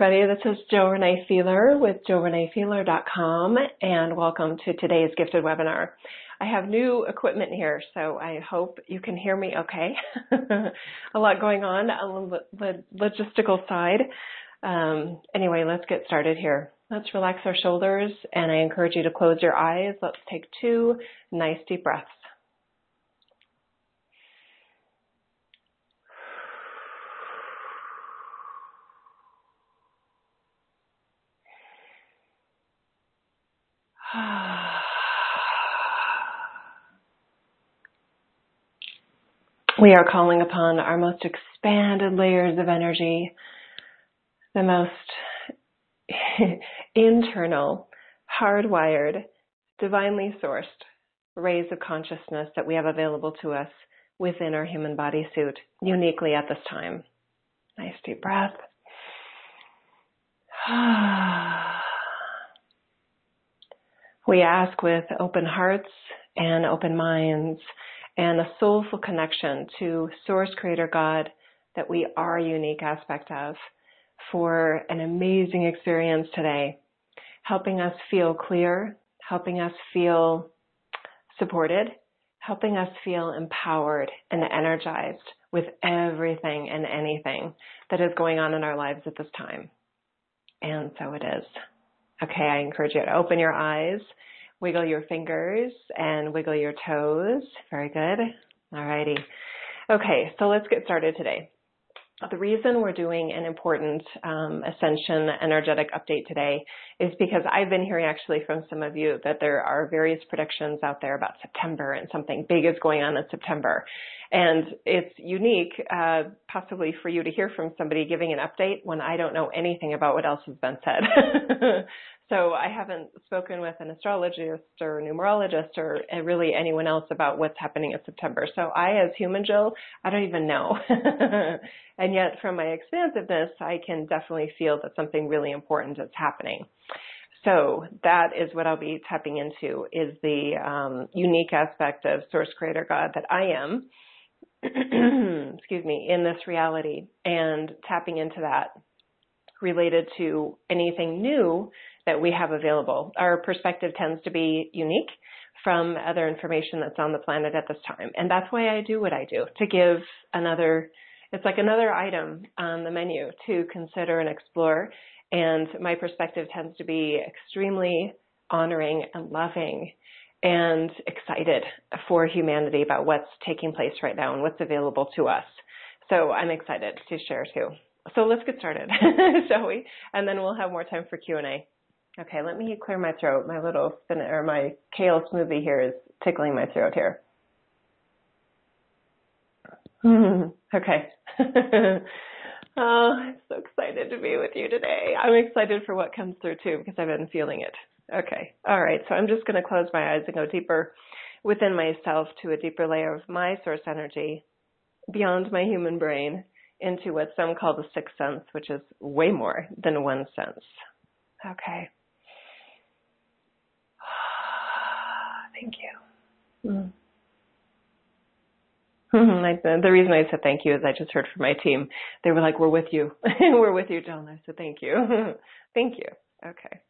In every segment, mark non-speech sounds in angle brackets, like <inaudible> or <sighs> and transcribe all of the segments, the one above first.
everybody. This is Jill Renee Feeler with JillReneeFeeler.com, and welcome to today's gifted webinar. I have new equipment here, so I hope you can hear me okay. <laughs> a lot going on on the logistical side. Um, anyway, let's get started here. Let's relax our shoulders, and I encourage you to close your eyes. Let's take two nice deep breaths. <sighs> We are calling upon our most expanded layers of energy, the most <laughs> internal, hardwired, divinely sourced rays of consciousness that we have available to us within our human body suit uniquely at this time. Nice deep breath. <sighs> <sighs> We ask with open hearts and open minds and a soulful connection to Source Creator God that we are a unique aspect of for an amazing experience today, helping us feel clear, helping us feel supported, helping us feel empowered and energized with everything and anything that is going on in our lives at this time. And so it is. Okay, I encourage you to open your eyes, wiggle your fingers, and wiggle your toes. Very good. Alrighty. Okay, so let's get started today. The reason we're doing an important um, Ascension energetic update today is because I've been hearing actually from some of you that there are various predictions out there about September and something big is going on in September. And it's unique, uh, possibly for you to hear from somebody giving an update when I don't know anything about what else has been said. <laughs> So I haven't spoken with an astrologist or numerologist or uh, really anyone else about what's happening in September. So I, as human Jill, I don't even know. <laughs> and yet from my expansiveness, I can definitely feel that something really important is happening. So that is what I'll be tapping into is the um, unique aspect of Source Creator God that I am, <clears throat> excuse me, in this reality and tapping into that related to anything new that we have available. Our perspective tends to be unique from other information that's on the planet at this time. And that's why I do what I do, to give another, it's like another item on the menu to consider and explore. And my perspective tends to be extremely honoring and loving and excited for humanity about what's taking place right now and what's available to us. So I'm excited to share too. So let's get started, <laughs> shall we? And then we'll have more time for Q&A. Okay, let me clear my throat. My little spin or my kale smoothie here is tickling my throat here. <laughs> okay. <laughs> oh, I'm so excited to be with you today. I'm excited for what comes through too because I've been feeling it. Okay. All right. So I'm just going to close my eyes and go deeper within myself to a deeper layer of my source energy beyond my human brain into what some call the sixth sense, which is way more than one sense. Okay. <sighs> Thank you. <laughs> Mm. the reason I said thank you is I just heard from my team. They were like, "We're with you. <laughs> we're with you, John." I said, "Thank you, <laughs> thank you." Okay.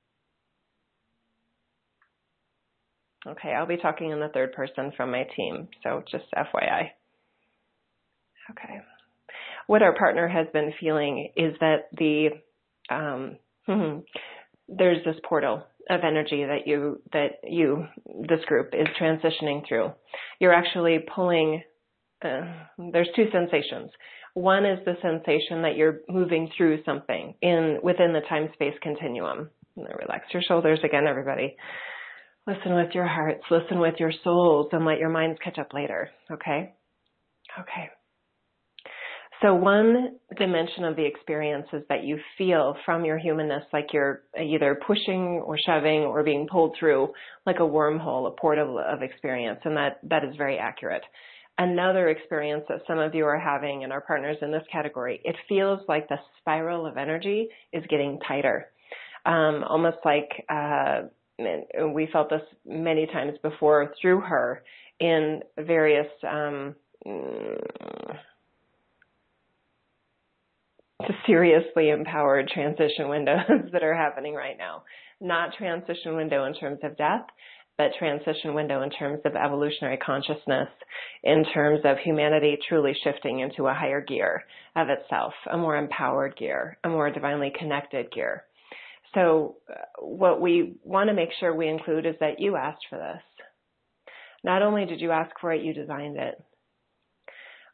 Okay, I'll be talking in the third person from my team, so just FYI. Okay. What our partner has been feeling is that the um, there's this portal of energy that you that you this group is transitioning through. You're actually pulling. Uh, there's two sensations. One is the sensation that you're moving through something in within the time space continuum. Relax your shoulders again, everybody. Listen with your hearts, listen with your souls, and let your minds catch up later. Okay? Okay. So one dimension of the experience is that you feel from your humanness like you're either pushing or shoving or being pulled through like a wormhole, a portal of experience, and that, that is very accurate. Another experience that some of you are having and our partners in this category, it feels like the spiral of energy is getting tighter. Um, almost like uh, we felt this many times before through her in various um, seriously empowered transition <laughs> windows that are happening right now. Not transition window in terms of death, but transition window in terms of evolutionary consciousness, in terms of humanity truly shifting into a higher gear of itself, a more empowered gear, a more divinely connected gear. So uh, what we want to make sure we include is that you asked for this. Not only did you ask for it, you designed it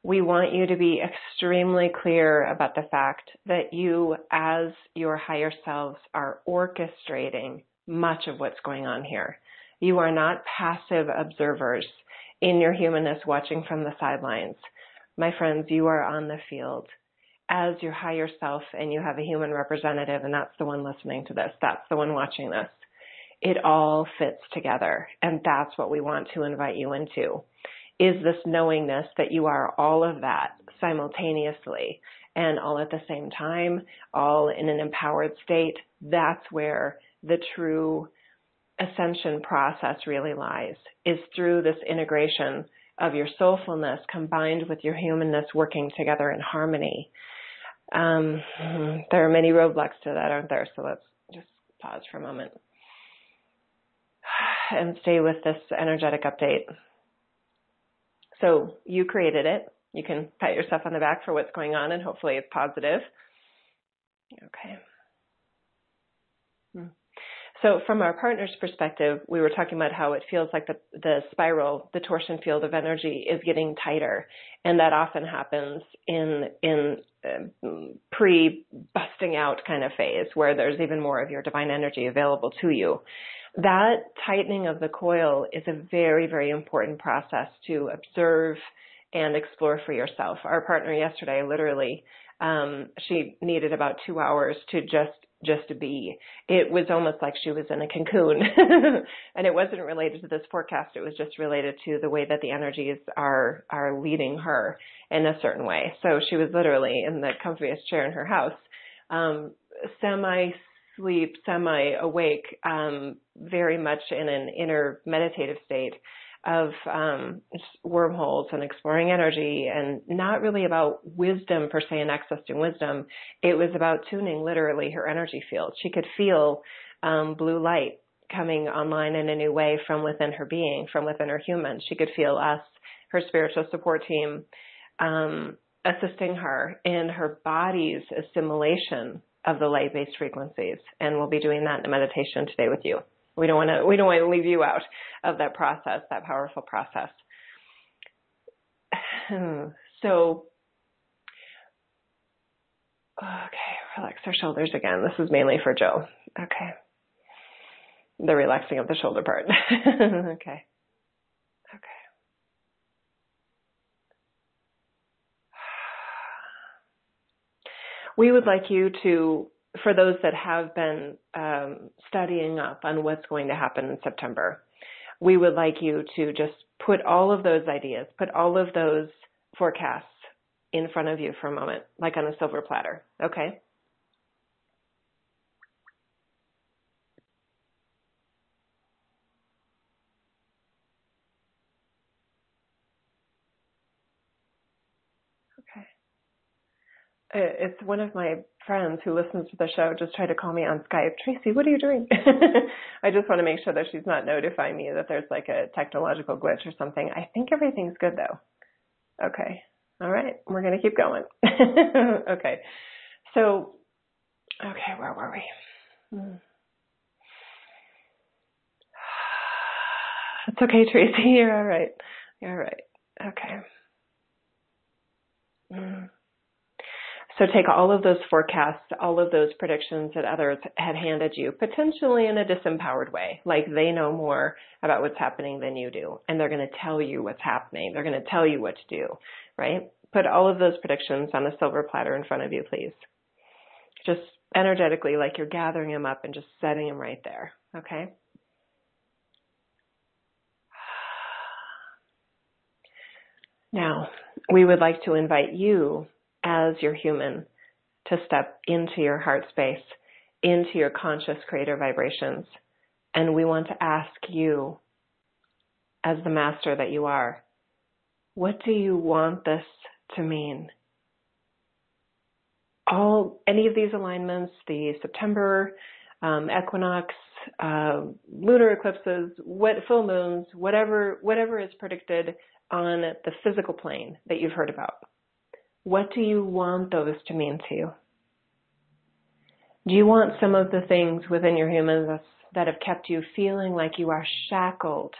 we want you to be extremely clear about the fact that you, as your higher selves, are orchestrating much of what's going on here. You are not passive observers in your humanness watching from the sidelines. My friends, you are on the field as your higher self and you have a human representative and that's the one listening to this. That's the one watching this. It all fits together and that's what we want to invite you into is this knowingness that you are all of that simultaneously and all at the same time, all in an empowered state. That's where the true ascension process really lies, is through this integration of your soulfulness combined with your humanness working together in harmony. Um, there are many roadblocks to that, aren't there? So let's just pause for a moment <sighs> and stay with this energetic update. So you created it. You can pat yourself on the back for what's going on and hopefully it's positive. Okay. So from our partner's perspective, we were talking about how it feels like the, the spiral, the torsion field of energy is getting tighter. And that often happens in, in uh, pre busting out kind of phase where there's even more of your divine energy available to you that tightening of the coil is a very, very important process to observe and explore for yourself. Our partner yesterday, literally, um, she needed about two hours to just just to be. It was almost like she was in a cocoon, <laughs> and it wasn't related to this forecast. It was just related to the way that the energies are are leading her in a certain way. So she was literally in the comfiest chair in her house, um, semi sleep, semi awake, um, very much in an inner meditative state of um, wormholes and exploring energy and not really about wisdom per se and accessing wisdom. It was about tuning literally her energy field. She could feel um, blue light coming online in a new way from within her being, from within her human. She could feel us, her spiritual support team, um, assisting her in her body's assimilation of the light-based frequencies. And we'll be doing that in a meditation today with you. We don't want to, we don't want to leave you out of that process, that powerful process. <sighs> So, okay, relax our shoulders again. This is mainly for Jill. Okay. The relaxing of the shoulder part. <laughs> okay. Okay. <sighs> We would like you to, for those that have been um, studying up on what's going to happen in September, we would like you to just put all of those ideas, put all of those forecasts in front of you for a moment, like on a silver platter. Okay? It's one of my friends who listens to the show just tried to call me on Skype. Tracy, what are you doing? <laughs> I just want to make sure that she's not notifying me that there's like a technological glitch or something. I think everything's good though. Okay. All right. We're going to keep going. <laughs> okay. So, okay, where were we? Hmm. <sighs> It's okay, Tracy. <laughs> You're all right. You're all right. Okay. Mm. So take all of those forecasts, all of those predictions that others had handed you, potentially in a disempowered way, like they know more about what's happening than you do, and they're going to tell you what's happening. They're going to tell you what to do, right? Put all of those predictions on a silver platter in front of you, please. Just energetically, like you're gathering them up and just setting them right there. Okay? Now, we would like to invite you as your human to step into your heart space, into your conscious creator vibrations. And we want to ask you, as the master that you are, what do you want this to mean? All any of these alignments, the September um, equinox, uh, lunar eclipses, what full moons, whatever whatever is predicted on the physical plane that you've heard about. What do you want those to mean to you? Do you want some of the things within your humanness that have kept you feeling like you are shackled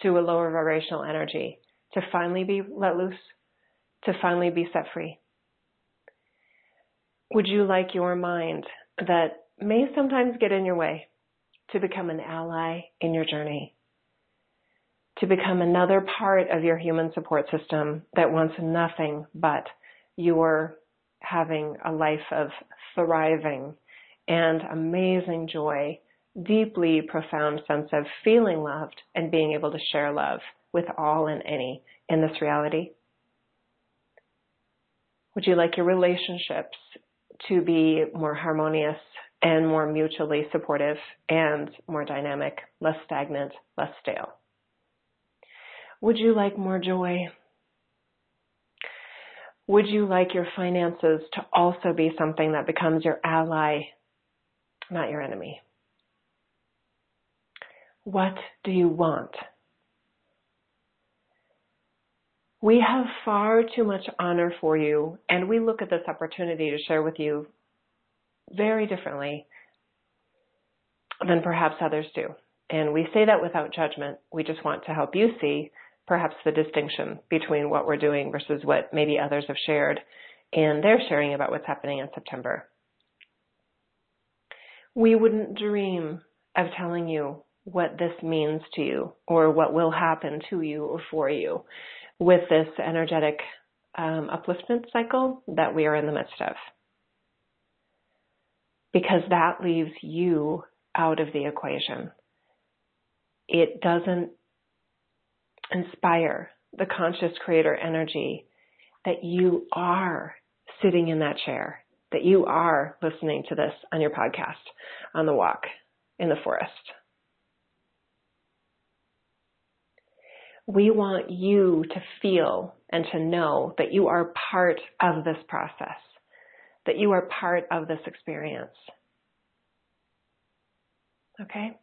to a lower vibrational energy to finally be let loose, to finally be set free? Would you like your mind that may sometimes get in your way to become an ally in your journey? To become another part of your human support system that wants nothing but your having a life of thriving and amazing joy, deeply profound sense of feeling loved and being able to share love with all and any in this reality? Would you like your relationships to be more harmonious and more mutually supportive and more dynamic, less stagnant, less stale? Would you like more joy? Would you like your finances to also be something that becomes your ally not your enemy. What do you want? We have far too much honor for you, and we look at this opportunity to share with you very differently than perhaps others do. And we say that without judgment. We just want to help you see perhaps the distinction between what we're doing versus what maybe others have shared and they're sharing about what's happening in September we wouldn't dream of telling you what this means to you or what will happen to you or for you with this energetic um, upliftment cycle that we are in the midst of. Because that leaves you out of the equation. It doesn't inspire the conscious creator energy that you are sitting in that chair that you are listening to this on your podcast on the walk in the forest. We want you to feel and to know that you are part of this process, that you are part of this experience. Okay?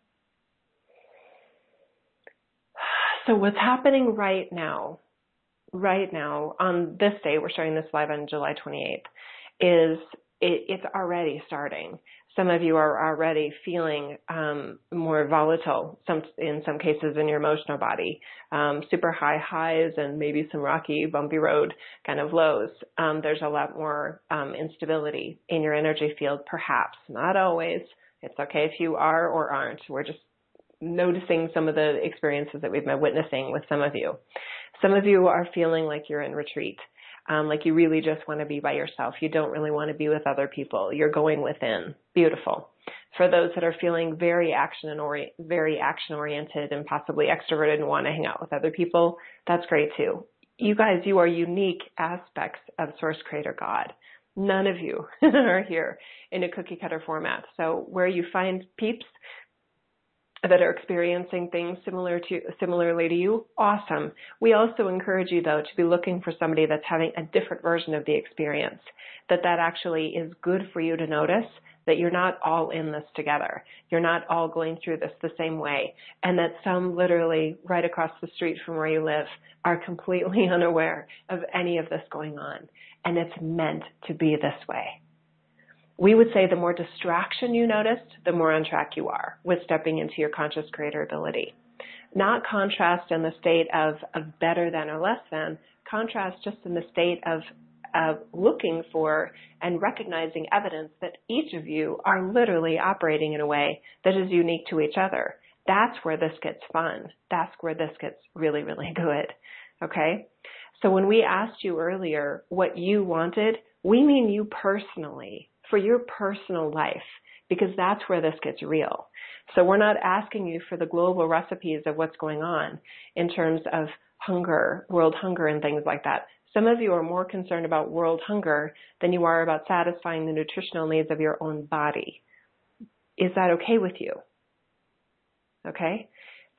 So, what's happening right now, right now, on this day, we're sharing this live on July 28th, is it, it's already starting. Some of you are already feeling um, more volatile, some in some cases in your emotional body, um, super high highs and maybe some rocky, bumpy road kind of lows. Um, there's a lot more um, instability in your energy field, perhaps not always. It's okay if you are or aren't. We're just noticing some of the experiences that we've been witnessing with some of you. Some of you are feeling like you're in retreat um, like you really just want to be by yourself. You don't really want to be with other people. You're going within. Beautiful. For those that are feeling very action and ori- very action oriented and possibly extroverted and want to hang out with other people, that's great too. You guys, you are unique aspects of Source Creator God. None of you <laughs> are here in a cookie cutter format. So where you find peeps, that are experiencing things similar to similarly to you, awesome. We also encourage you though to be looking for somebody that's having a different version of the experience. That that actually is good for you to notice that you're not all in this together. You're not all going through this the same way and that some literally right across the street from where you live are completely <laughs> unaware of any of this going on and it's meant to be this way we would say the more distraction you noticed, the more on track you are with stepping into your conscious creator ability. Not contrast in the state of, of better than or less than, contrast just in the state of, of looking for and recognizing evidence that each of you are literally operating in a way that is unique to each other. That's where this gets fun. That's where this gets really, really <laughs> good. Okay? So when we asked you earlier what you wanted, we mean you personally, for your personal life, because that's where this gets real. So we're not asking you for the global recipes of what's going on in terms of hunger, world hunger and things like that. Some of you are more concerned about world hunger than you are about satisfying the nutritional needs of your own body. Is that okay with you? Okay?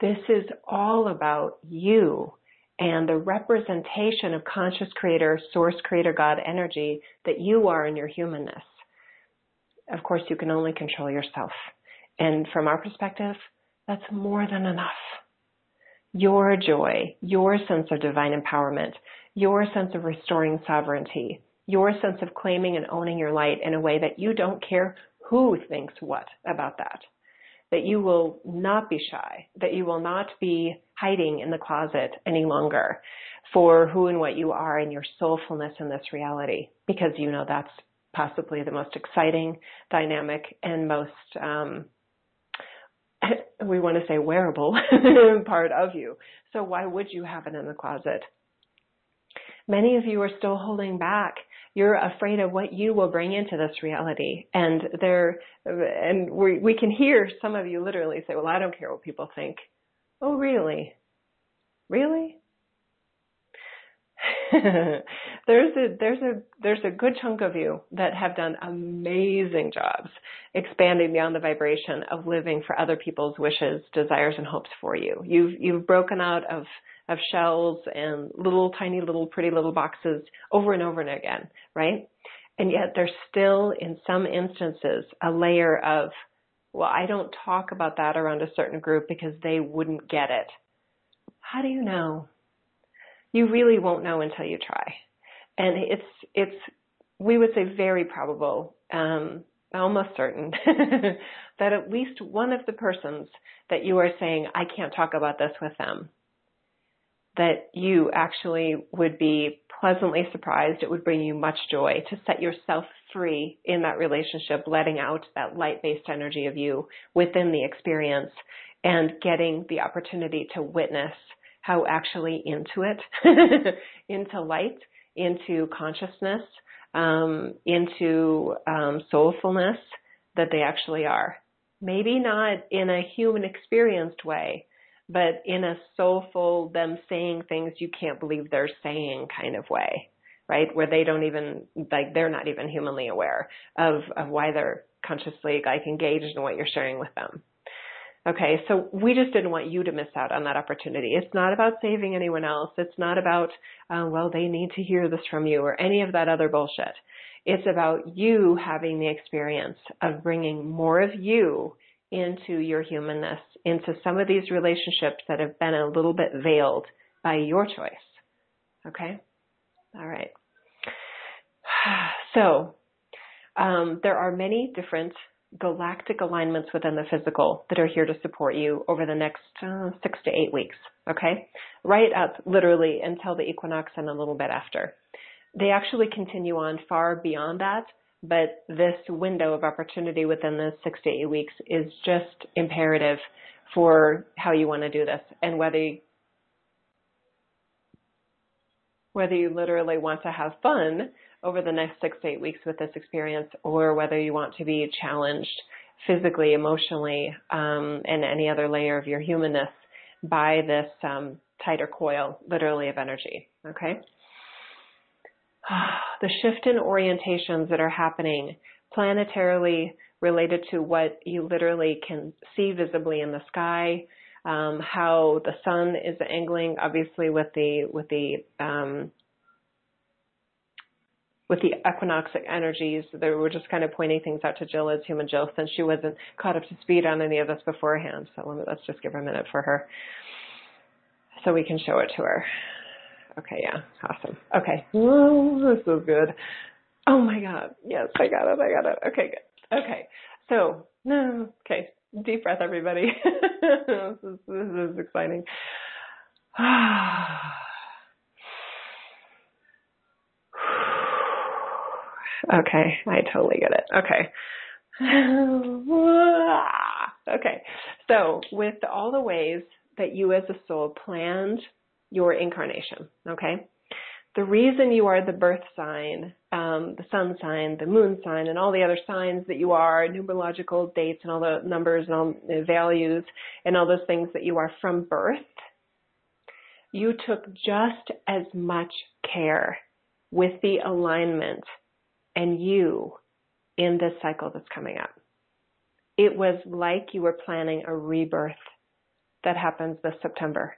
This is all about you and the representation of conscious creator, source creator, God energy that you are in your humanness. Of course, you can only control yourself. And from our perspective, that's more than enough. Your joy, your sense of divine empowerment, your sense of restoring sovereignty, your sense of claiming and owning your light in a way that you don't care who thinks what about that. That you will not be shy, that you will not be hiding in the closet any longer for who and what you are and your soulfulness in this reality, because you know that's possibly the most exciting, dynamic, and most, um, <laughs> we want to say wearable <laughs> part of you. So why would you have it in the closet? Many of you are still holding back. You're afraid of what you will bring into this reality. And there, and we, we can hear some of you literally say, well, I don't care what people think. Oh, really? Really? <laughs> there's a there's a there's a good chunk of you that have done amazing jobs expanding beyond the vibration of living for other people's wishes, desires, and hopes for you. You've you've broken out of of shells and little tiny little pretty little boxes over and over and again, right? And yet there's still in some instances a layer of well, I don't talk about that around a certain group because they wouldn't get it. How do you know? You really won't know until you try. And it's, it's, we would say very probable, um, almost certain <laughs> that at least one of the persons that you are saying, I can't talk about this with them, that you actually would be pleasantly surprised. It would bring you much joy to set yourself free in that relationship, letting out that light based energy of you within the experience and getting the opportunity to witness how actually into it, <laughs> into light, into consciousness, um, into um, soulfulness that they actually are. Maybe not in a human experienced way, but in a soulful, them saying things you can't believe they're saying kind of way, right? Where they don't even, like, they're not even humanly aware of, of why they're consciously, like, engaged in what you're sharing with them. Okay, so we just didn't want you to miss out on that opportunity. It's not about saving anyone else. It's not about, uh, well, they need to hear this from you or any of that other bullshit. It's about you having the experience of bringing more of you into your humanness, into some of these relationships that have been a little bit veiled by your choice. Okay? All right. <sighs> So, um, there are many different galactic alignments within the physical that are here to support you over the next uh, six to eight weeks. Okay? Right up literally until the equinox and a little bit after. They actually continue on far beyond that but this window of opportunity within the six to eight weeks is just imperative for how you want to do this and whether you, whether you literally want to have fun over the next six to eight weeks with this experience or whether you want to be challenged physically, emotionally, um, and any other layer of your humanness by this um, tighter coil, literally, of energy. Okay? <sighs> the shift in orientations that are happening planetarily related to what you literally can see visibly in the sky, um, how the sun is angling, obviously with the with the um, with the equinoxic energies. They were just kind of pointing things out to Jill as human Jill since she wasn't caught up to speed on any of this beforehand. So let's just give her a minute for her so we can show it to her. Okay, yeah, awesome. Okay, this is good. Oh my God, yes, I got it, I got it. Okay, good. Okay, so, no, okay, deep breath, everybody. <laughs> this, is, this is exciting. <sighs> Ah. Okay, I totally get it. Okay. <laughs> okay, so with all the ways that you as a soul planned your incarnation. Okay. the reason you are the birth sign, um, the sun sign, the moon sign, and all the other signs that you are, numerological dates and all the numbers and all the values and all those things that you are from birth, you took just as much care with the alignment and you in this cycle that's coming up. It was like you were planning a rebirth that happens this September.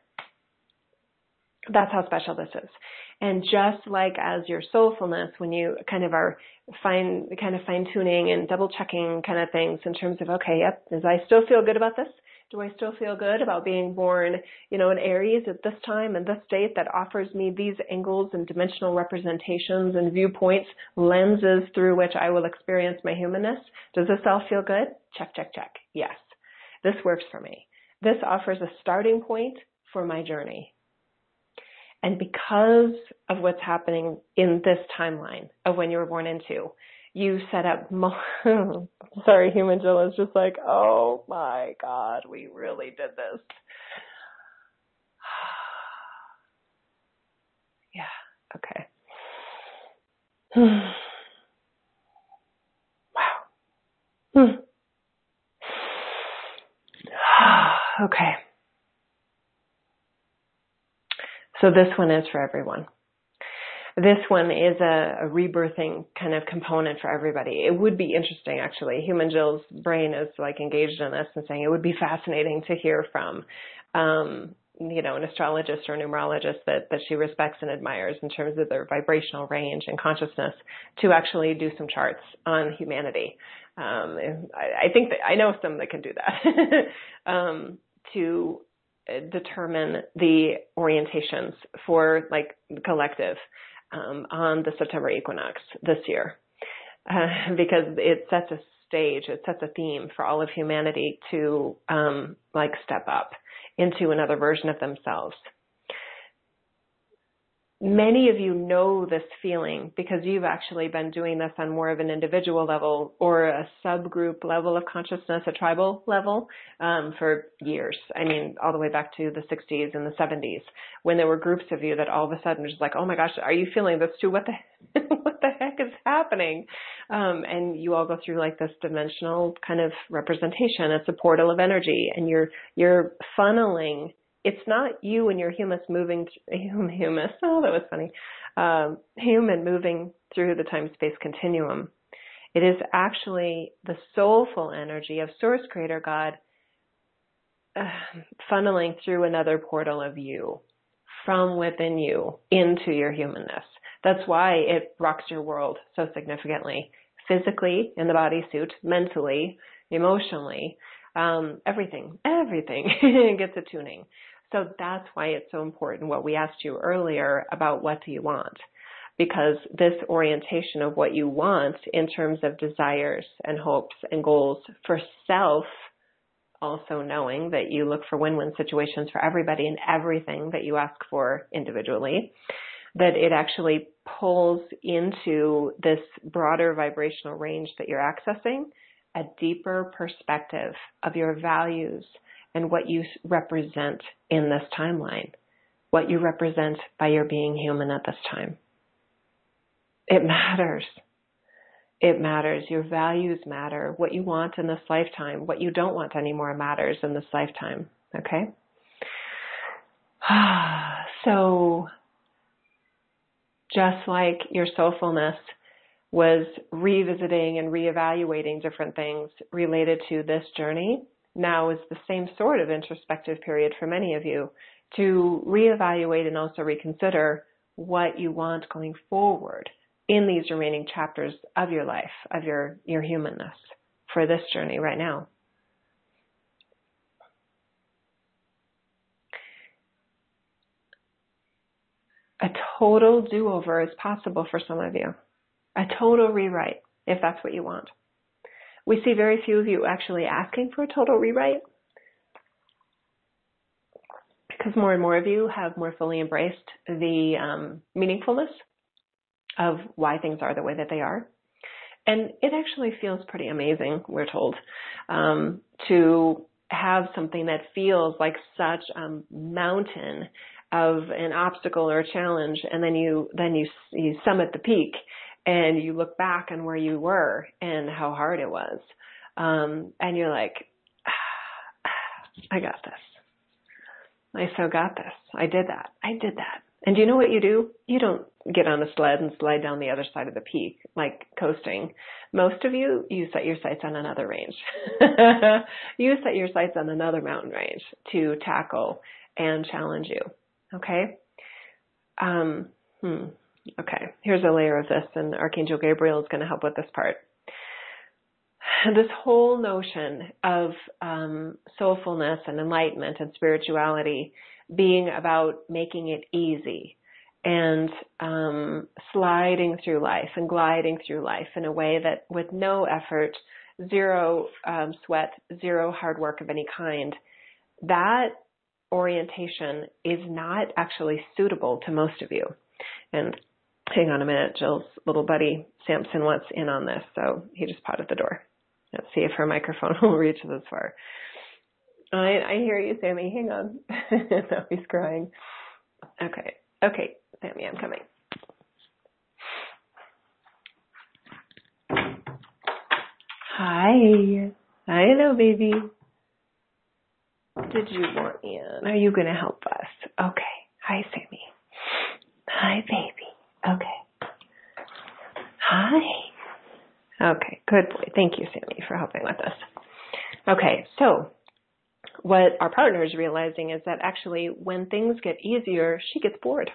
That's how special this is. And just like as your soulfulness, when you kind of are fine, kind of fine tuning and double checking kind of things in terms of, okay, yep, does I still feel good about this? Do I still feel good about being born, you know, in Aries at this time and this date that offers me these angles and dimensional representations and viewpoints, lenses through which I will experience my humanness? Does this all feel good? Check, check, check. Yes. This works for me. This offers a starting point for my journey. And because of what's happening in this timeline of when you were born into, you set up, <laughs> sorry, human Jill is just like, oh my God, we really did this. <sighs> yeah, okay. <sighs> wow. <sighs> okay. So this one is for everyone. This one is a, a, rebirthing kind of component for everybody. It would be interesting actually. Human Jill's brain is like engaged in this and saying it would be fascinating to hear from um, you know, an astrologist or a numerologist that, that she respects and admires in terms of their vibrational range and consciousness to actually do some charts on humanity. Um, I, I, think that I know some that can do that <laughs> um, to determine the orientations for like the collective um, on the September equinox this year uh, because it sets a stage, it sets a theme for all of humanity to um, like step up into another version of themselves many of you know this feeling because you've actually been doing this on more of an individual level or a subgroup level of consciousness, a tribal level, um, for years. I mean, all the way back to the 60s and the 70s when there were groups of you that all of a sudden were just like, oh my gosh, are you feeling this too? What the, <laughs> what the heck is happening? Um, and you all go through like this dimensional kind of representation. It's a portal of energy and you're, you're funneling it's not you and your humus moving <laughs> humus. Oh, that was funny. Um, human moving through the time space continuum. It is actually the soulful energy of Source Creator God uh, funneling through another portal of you from within you into your humanness. That's why it rocks your world so significantly. Physically, in the bodysuit, mentally, emotionally, um, everything, everything <laughs> gets a tuning. So that's why it's so important what we asked you earlier about what do you want? Because this orientation of what you want in terms of desires and hopes and goals for self, also knowing that you look for win-win situations for everybody and everything that you ask for individually, that it actually pulls into this broader vibrational range that you're accessing a deeper perspective of your values and what you represent in this timeline, what you represent by your being human at this time. It matters. It matters. Your values matter. What you want in this lifetime, what you don't want anymore matters in this lifetime. Okay? <sighs> So, just like your soulfulness was revisiting and reevaluating different things related to this journey, now is the same sort of introspective period for many of you to reevaluate and also reconsider what you want going forward in these remaining chapters of your life, of your, your humanness for this journey right now. A total do-over is possible for some of you. A total rewrite, if that's what you want. We see very few of you actually asking for a total rewrite because more and more of you have more fully embraced the um, meaningfulness of why things are the way that they are. And it actually feels pretty amazing, we're told, um, to have something that feels like such a mountain of an obstacle or a challenge, and then you then you you summit the peak, and you look back on where you were and how hard it was, um, and you're like, ah, <sighs> I got this. I so got this. I did that. I did that. And do you know what you do? You don't get on a sled and slide down the other side of the peak like coasting. Most of you, you set your sights on another range. <laughs> you set your sights on another mountain range to tackle and challenge you. Okay? Um, hmm. Okay, here's a layer of this, and Archangel Gabriel is going to help with this part. This whole notion of um, soulfulness and enlightenment and spirituality being about making it easy and um, sliding through life and gliding through life in a way that with no effort, zero um, sweat, zero hard work of any kind, that orientation is not actually suitable to most of you. And hang on a minute, Jill's little buddy Samson wants in on this, so he just potted the door. Let's see if her microphone <laughs> will reach this far. I, I hear you, Sammy. Hang on. <laughs> no, he's crying. Okay. Okay, Sammy, I'm coming. Hi. Hi, hello, baby. Did you want in? Are you going to help us? Okay. Hi, Sammy. Hi, baby. Okay. Hi. Okay, good boy. Thank you, Sammy, for helping with us. Okay, so what our partner is realizing is that actually when things get easier, she gets bored.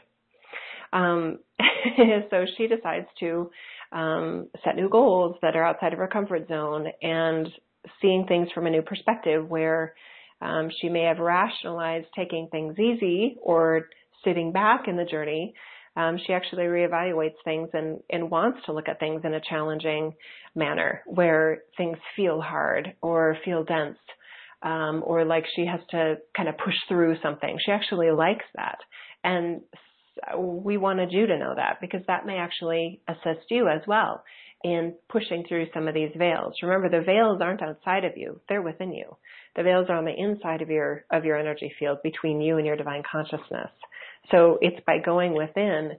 Um, <laughs> so she decides to um, set new goals that are outside of her comfort zone and seeing things from a new perspective where um, she may have rationalized taking things easy or sitting back in the journey. Um, she actually reevaluates things and, and wants to look at things in a challenging manner where things feel hard or feel dense um, or like she has to kind of push through something. She actually likes that. And we wanted you to know that because that may actually assist you as well in pushing through some of these veils. Remember, the veils aren't outside of you; they're within you. The veils are on the inside of your of your energy field between you and your divine consciousness. So it's by going within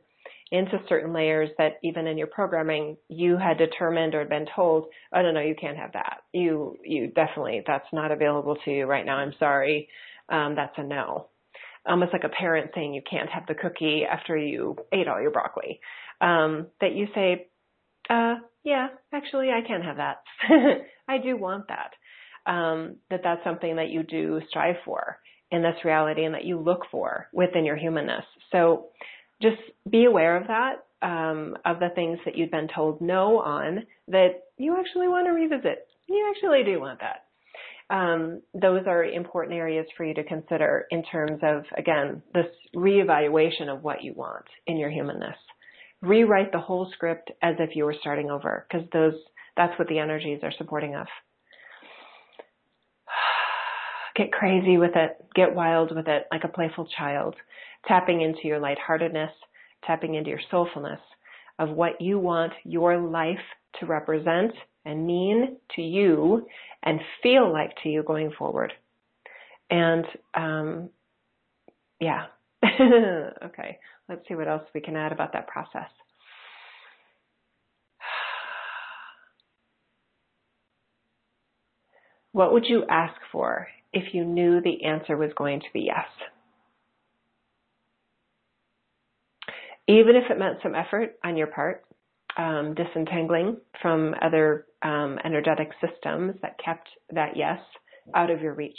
into certain layers that even in your programming you had determined or had been told, oh no, no, you can't have that. You you definitely that's not available to you right now. I'm sorry. Um, that's a no. Almost like a parent saying you can't have the cookie after you ate all your broccoli. Um, that you say, uh, yeah, actually I can have that. <laughs> I do want that. Um, that that's something that you do strive for in this reality and that you look for within your humanness. So just be aware of that, um, of the things that you've been told no on that you actually want to revisit. You actually do want that. Um, those are important areas for you to consider in terms of, again, this reevaluation of what you want in your humanness. Rewrite the whole script as if you were starting over, because those that's what the energies are supporting of. Get crazy with it. Get wild with it like a playful child tapping into your lightheartedness, tapping into your soulfulness of what you want your life to represent and mean to you and feel like to you going forward. And um, yeah, <laughs> okay, let's see what else we can add about that process. What would you ask for if you knew the answer was going to be yes? even if it meant some effort on your part, um, disentangling from other um, energetic systems that kept that yes out of your reach.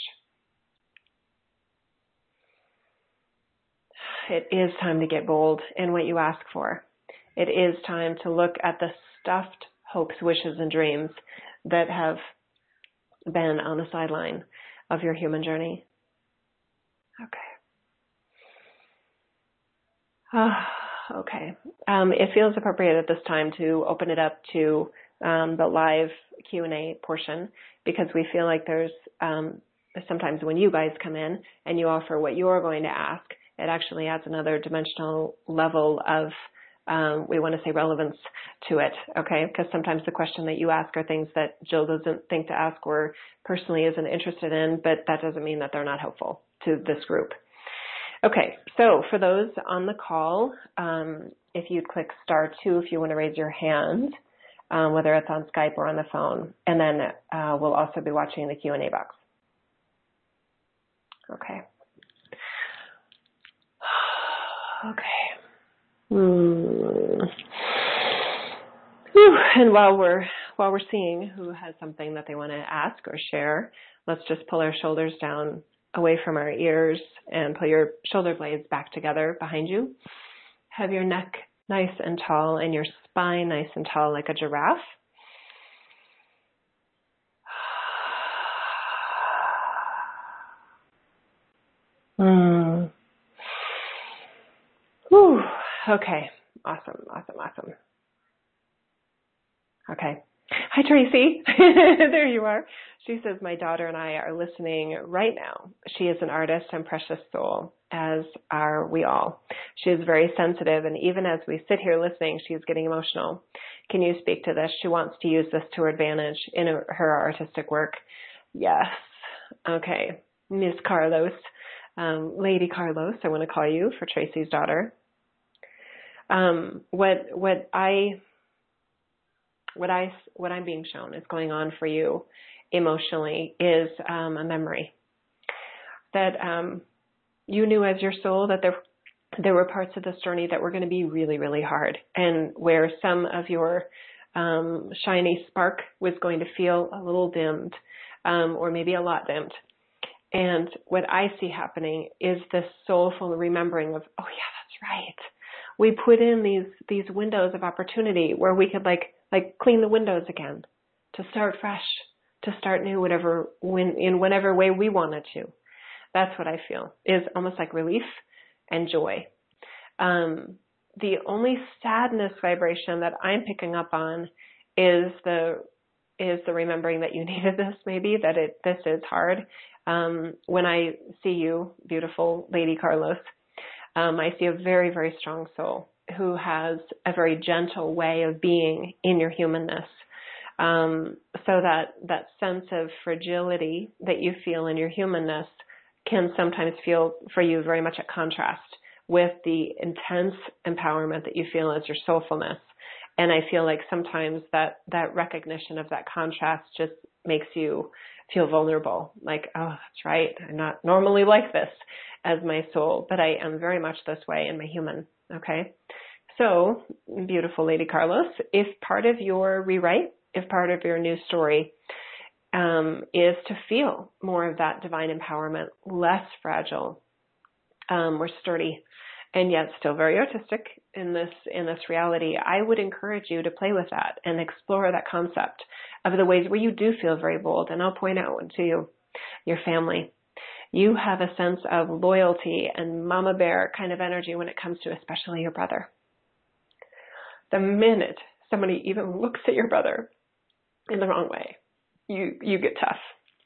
It is time to get bold in what you ask for. It is time to look at the stuffed hopes, wishes, and dreams that have been on the sideline of your human journey. Okay. Ah okay. Um, it feels appropriate at this time to open it up to um, the live Q&A portion because we feel like there's um, sometimes when you guys come in and you offer what you're going to ask, it actually adds another dimensional level of um, we want to say relevance to it, okay? Because sometimes the question that you ask are things that Jill doesn't think to ask or personally isn't interested in, but that doesn't mean that they're not helpful to this group. Okay, so for those on the call, um, if you'd click star two if you want to raise your hand, um, whether it's on Skype or on the phone, and then uh, we'll also be watching the Q&A box. Okay. <sighs> Okay. Hmm. And while we're while we're seeing who has something that they want to ask or share, let's just pull our shoulders down away from our ears and pull your shoulder blades back together behind you. Have your neck nice and tall and your spine nice and tall like a giraffe. Mm. Whew. Okay. Awesome. Awesome. Awesome. Okay. Hi, Tracy. <laughs> there you are. She says, My daughter and I are listening right now. She is an artist and precious soul, as are we all. She is very sensitive, and even as we sit here listening, she is getting emotional. Can you speak to this? She wants to use this to her advantage in her artistic work. Yes. Okay. Miss Carlos, um, Lady Carlos, I want to call you for Tracy's daughter. Um, what what I what I what I'm being shown is going on for you emotionally is um, a memory that um, you knew as your soul that there there were parts of this journey that were going to be really really hard and where some of your um, shiny spark was going to feel a little dimmed um, or maybe a lot dimmed. And what I see happening is this soulful remembering of oh yeah that's right we put in these these windows of opportunity where we could like like clean the windows again, to start fresh, to start new, whatever when in whatever way we wanted to. That's what I feel is almost like relief and joy. Um, the only sadness vibration that I'm picking up on is the is the remembering that you <laughs> needed this maybe that it this is hard um, when i see you beautiful lady carlos um, i see a very very strong soul who has a very gentle way of being in your humanness. Um, so that that sense of fragility that you feel in your humanness can sometimes feel for you very much at contrast with the intense empowerment that you feel as your soulfulness. And I feel like sometimes that that recognition of that contrast just makes you feel vulnerable. Like, oh, that's right. I'm not normally like this as my soul, but I am very much this way in my human. Okay. So, beautiful Lady Carlos, if part of your rewrite, if part of your new story um, is to feel more of that divine empowerment, less fragile, um, more sturdy, and yet still very artistic in this in this reality, I would encourage you to play with that and explore that concept of the ways where you do feel very bold. And I'll point out to you, your family. You have a sense of loyalty and mama bear kind of energy when it comes to especially your brother the minute somebody even looks at your brother in the wrong way, you you get tough.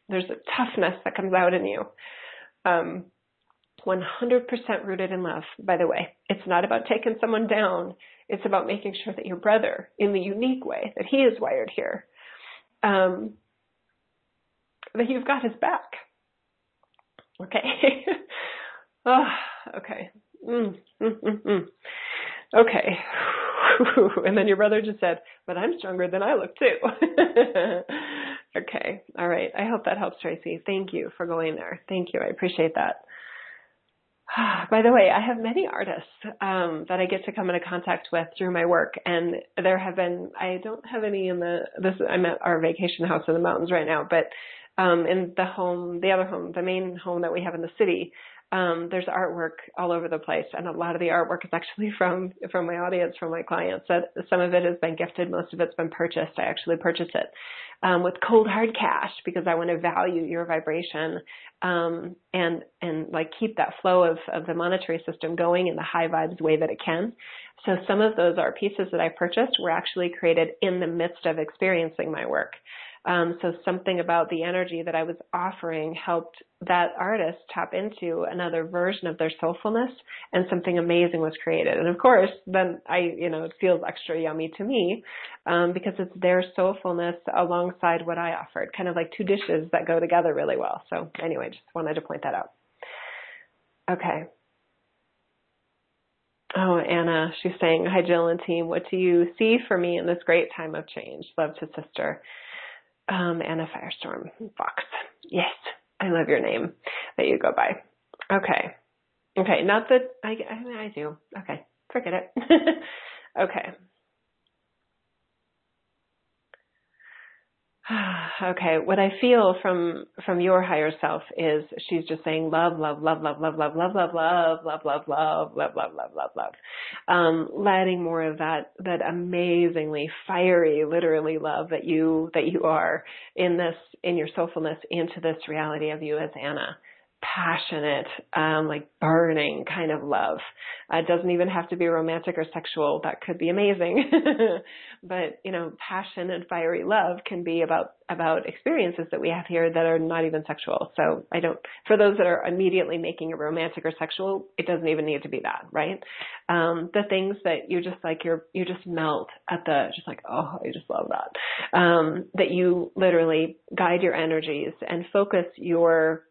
There's a toughness that comes out in you. Um, 100% rooted in love, by the way. It's not about taking someone down. It's about making sure that your brother, in the unique way that he is wired here, um, that you've got his back. Okay. <laughs> oh, okay. Mm, mm, mm, mm. Okay. <laughs> and then your brother just said, but I'm stronger than I look too. <laughs> okay. All right. I hope that helps, Tracy. Thank you for going there. Thank you. I appreciate that. <sighs> By the way, I have many artists um, that I get to come into contact with through my work, and there have been. I don't have any in the this. I'm at our vacation house in the mountains right now, but um, in the home, the other home, the main home that we have in the city, um, there's artwork all over the place, and a lot of the artwork is actually <laughs> from from my audience, from my clients. That some of it has been gifted, most of it's been purchased. I actually purchase it um, with cold hard cash because I want to value your vibration um, and and like keep that flow of of the monetary system going in the high vibes way that it can. So some of those art pieces that I purchased were actually created in the midst of experiencing my work. Um, so something about the energy that I was offering helped that artist tap into another version of their soulfulness and something amazing was created. And of course, then I, you know, it feels extra yummy to me, um, because it's their soulfulness alongside what I offered, kind of like two dishes that go together really well. So anyway, just wanted to point that out. Okay. Oh, Anna, she's saying, Hi, Jill and team. What do you see for me in this great time of change? Love to sister. Um, Anna Firestorm Fox. Yes, I love your name that you go by. Okay. Okay, not that I, I, I do. Okay, forget it. <laughs> okay. Okay, what I feel from from your higher self is she's just saying love, love, love, love, love, love, love, love, love, love, love, love, love, love, love, love, love. Um, letting more of that that amazingly fiery, literally love that you that you are in this in your soulfulness into this reality of you as Anna passionate, um, like burning kind of love. Uh, it doesn't even have to be romantic or sexual. That could be amazing. <laughs> but, you know, passion and fiery love can be about, about experiences that we have here that are not even sexual. So I don't, for those that are immediately making it romantic or sexual, it doesn't even need to be that, right? Um, the things that you just like, you're, you just melt at the, just like, oh, I just love that. Um, that you literally guide your energies and focus your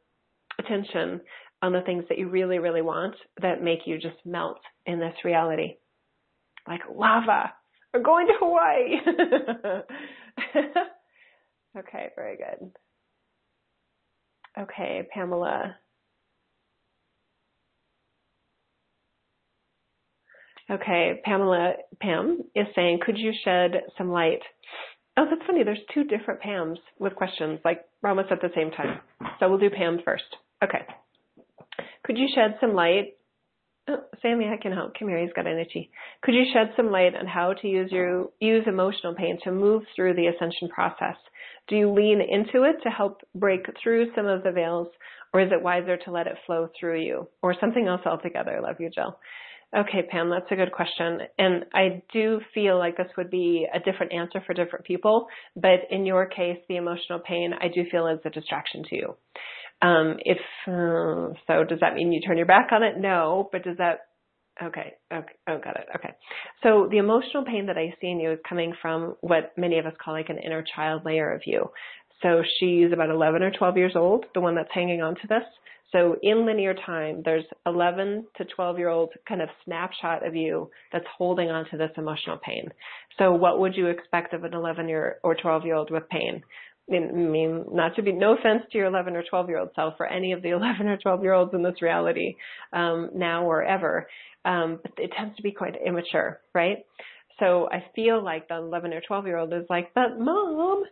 attention on the things that you really, really want that make you just melt in this reality. Like lava. We're going to Hawaii. <laughs> okay, very good. Okay, Pamela. Okay, Pamela, Pam is saying, could you shed some light? Oh, that's funny. There's two different Pams with questions, like almost at the same time. So we'll do Pam first. Okay. Could you shed some light? Oh, Sammy, I can help. Come here, he's got an itchy. Could you shed some light on how to use your use emotional pain to move through the ascension process? Do you lean into it to help break through some of the veils, or is it wiser to let it flow through you, or something else altogether? Love you, Jill. Okay, Pam, that's a good question. And I do feel like this would be a different answer for different people, but in your case, the emotional pain, I do feel is a distraction to you. Um, if uh, so, does that mean you turn your back on it? No, but does that? Okay, okay, oh, got it. Okay, so the emotional pain that I see in you is coming from what many of us call like an inner child layer of you. So she's about 11 or 12 years old, the one that's hanging on to this. So in linear time, there's 11 to 12 year old kind of snapshot of you that's holding on to this emotional pain. So what would you expect of an 11 year or 12 year old with pain? I mean, not to be, no offense to your 11 or 12 year old self or any of the <laughs> 11 or 12 year olds in this reality, um, now or ever. Um, but it tends to be quite immature, right? So I feel like the 11 or 12 year old is like, but mom,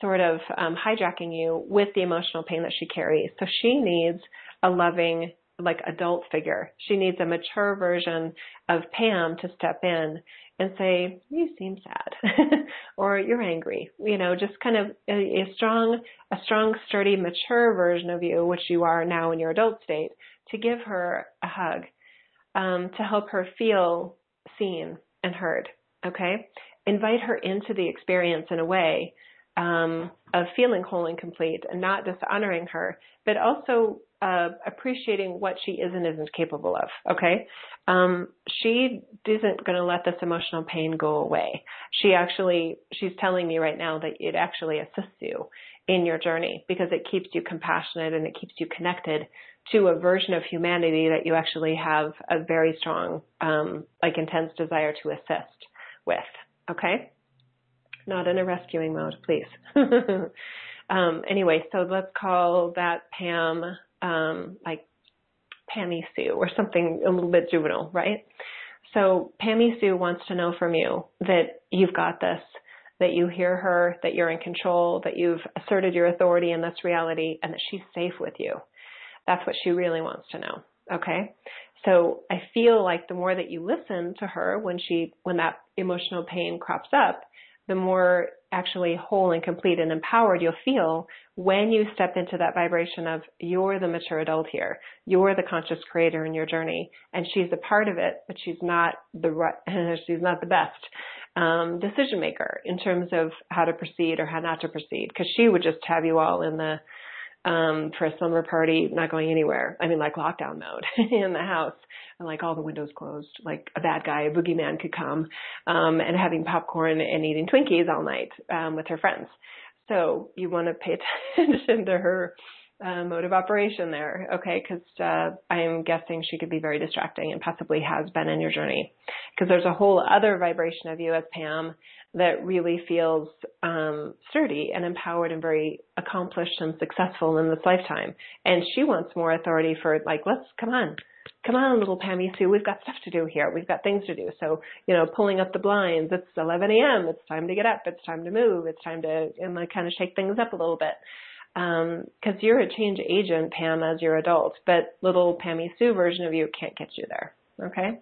sort of um, hijacking you with the emotional pain that she carries. So she needs a loving, like adult figure. She needs a mature version of Pam to step in and say, you seem sad <laughs> or you're angry, you know, just kind of a, a, strong, a strong, sturdy, mature version of you, which you are now in your adult state, to give her a hug, um, to help her feel seen and heard. Okay. Invite her into the experience in a way, um, of feeling whole and complete and not dishonoring her, but also uh, appreciating what she is and isn't capable of. Okay, um, she isn't going to let this emotional pain go away. She actually, she's telling me right now that it actually assists you in your journey because it keeps you compassionate and it keeps you connected to a version of humanity that you actually have a very strong, um, like intense desire to assist with. Okay, not in a rescuing mode, please. <laughs> um, anyway, so let's call that Pam um, like Pammy Sue or something a little bit juvenile, right? So Pammy Sue wants to know from you that you've got this, that you hear her, that you're in control, that you've asserted your authority in this reality, and that she's safe with you. That's what she really wants to know. Okay? So I feel like the more that you listen to her when she when that emotional pain crops up, the more actually whole and complete and empowered you'll feel when you step into that vibration of you're the mature adult here. You're the conscious creator in your journey and she's a part of it, but she's not the <laughs> she's not the best um, decision maker in terms of how to proceed or how not to proceed because she would just have you all in the um, for a summer party, not going anywhere. I mean, like lockdown mode <laughs> in the house and like all the windows closed, like a bad guy, a boogeyman could come, um, and having popcorn and eating Twinkies all night, um, with her friends. So you want to pay <laughs> attention to her, uh, mode of operation there. Okay, because uh, I'm guessing she could be very distracting and possibly has been in your journey. Because there's a whole other vibration of you as Pam that really feels um, sturdy and empowered and very accomplished and successful in this lifetime. And she wants more authority for like, let's come on, come on, little Pammy Sue, we've got stuff to do here. We've got things to do. So, you know, pulling up the blinds, it's 11 a.m. It's time to get up. It's time to move. It's time to and like kind of shake things up a little bit. Um, cause you're a change agent, Pam, as your adult, but little Pammy Sue version of you can't get you there. Okay.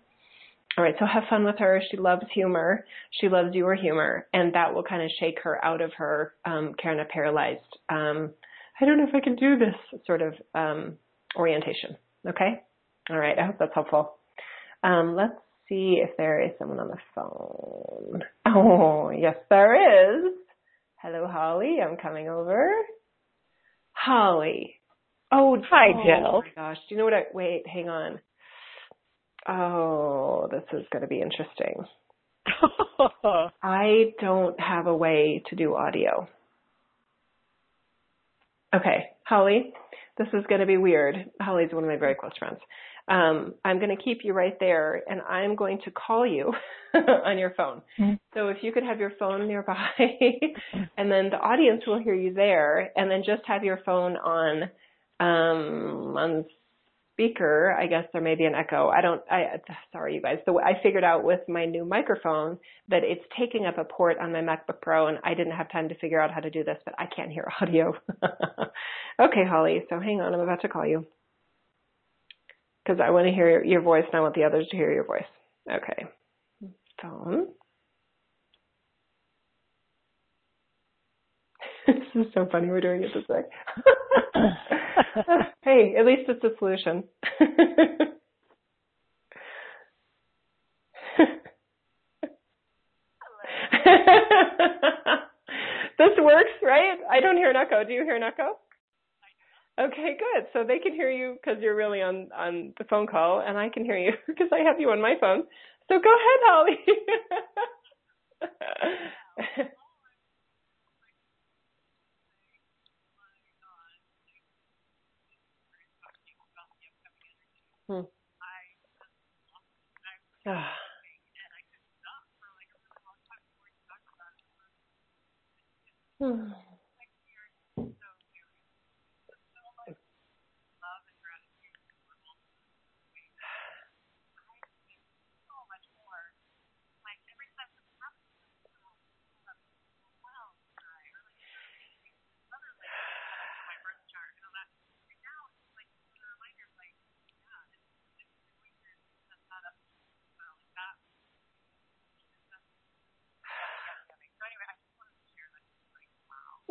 All right. So have fun with her. She loves humor. She loves your humor and that will kind of shake her out of her, um, kind of paralyzed, um, I don't know if I can do this sort of, um, orientation. Okay. All right. I hope that's helpful. Um, let's see if there is someone on the phone. Oh, yes, there is. Hello, Holly. I'm coming over. Holly. Oh, hi, oh Jill. my gosh. Do you know what I, wait, hang on. Oh, this is going to be interesting. <laughs> I don't have a way to do audio. Okay, Holly, this is going to be weird. Holly's one of my very close friends. Um, I'm going to keep you right there and I'm going to call you <laughs> on your phone. Mm-hmm. So if you could have your phone nearby <laughs> and then the audience will hear you there and then just have your phone on, um, on speaker, I guess there may be an echo. I don't, I, sorry you guys. So I figured out with my new microphone that it's taking up a port on my MacBook Pro and I didn't have time to figure out how to do this, but I can't hear audio. <laughs> okay, Holly. So hang on. I'm about to call you because I want to hear your voice and I want the others to hear your voice. Okay. Phone. This is so funny. We're doing it this way. <laughs> hey, at least it's a solution. this works, right? I don't hear an echo. Do you hear an echo? Okay, good. So they can hear you because you're really on on the phone call, and I can hear you <laughs> because I have you on my phone. So go ahead, Holly. <laughs> hmm. Ah. <sighs> Hmm.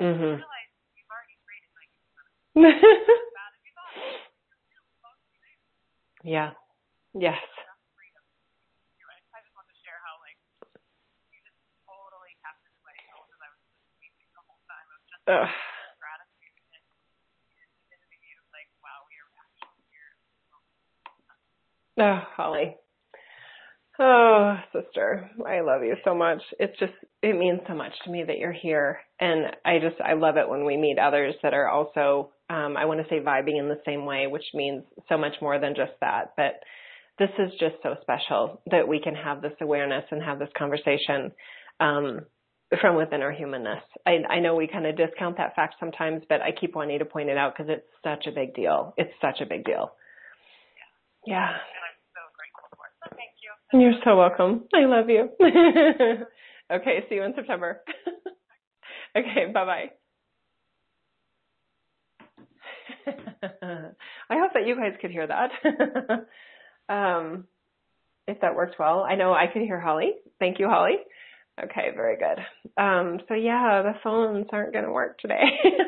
Mhm. <laughs> yeah. Yes. Ugh. Oh, Holly. Oh, sister, I love you so much. It's just, it means so much to me that you're here. And I just, I love it when we meet others that are also, um, I want to say vibing in the same way, which means so much more than just that. But this is just so special that we can have this awareness and have this conversation, um, from within our humanness. I, I know we kind of discount that fact sometimes, but I keep wanting to point it out because it's such a big deal. It's such a big deal. Yeah. Yeah. And I'm so grateful for it. So thank you. That's You're so welcome. I love you. <laughs> okay, see you in September. <laughs> okay, bye bye. <laughs> I hope that you guys could hear that. <laughs> um, if that worked well. I know I could hear Holly. Thank you, Holly. Okay, very good. Um, so yeah, the phones aren't going to work today,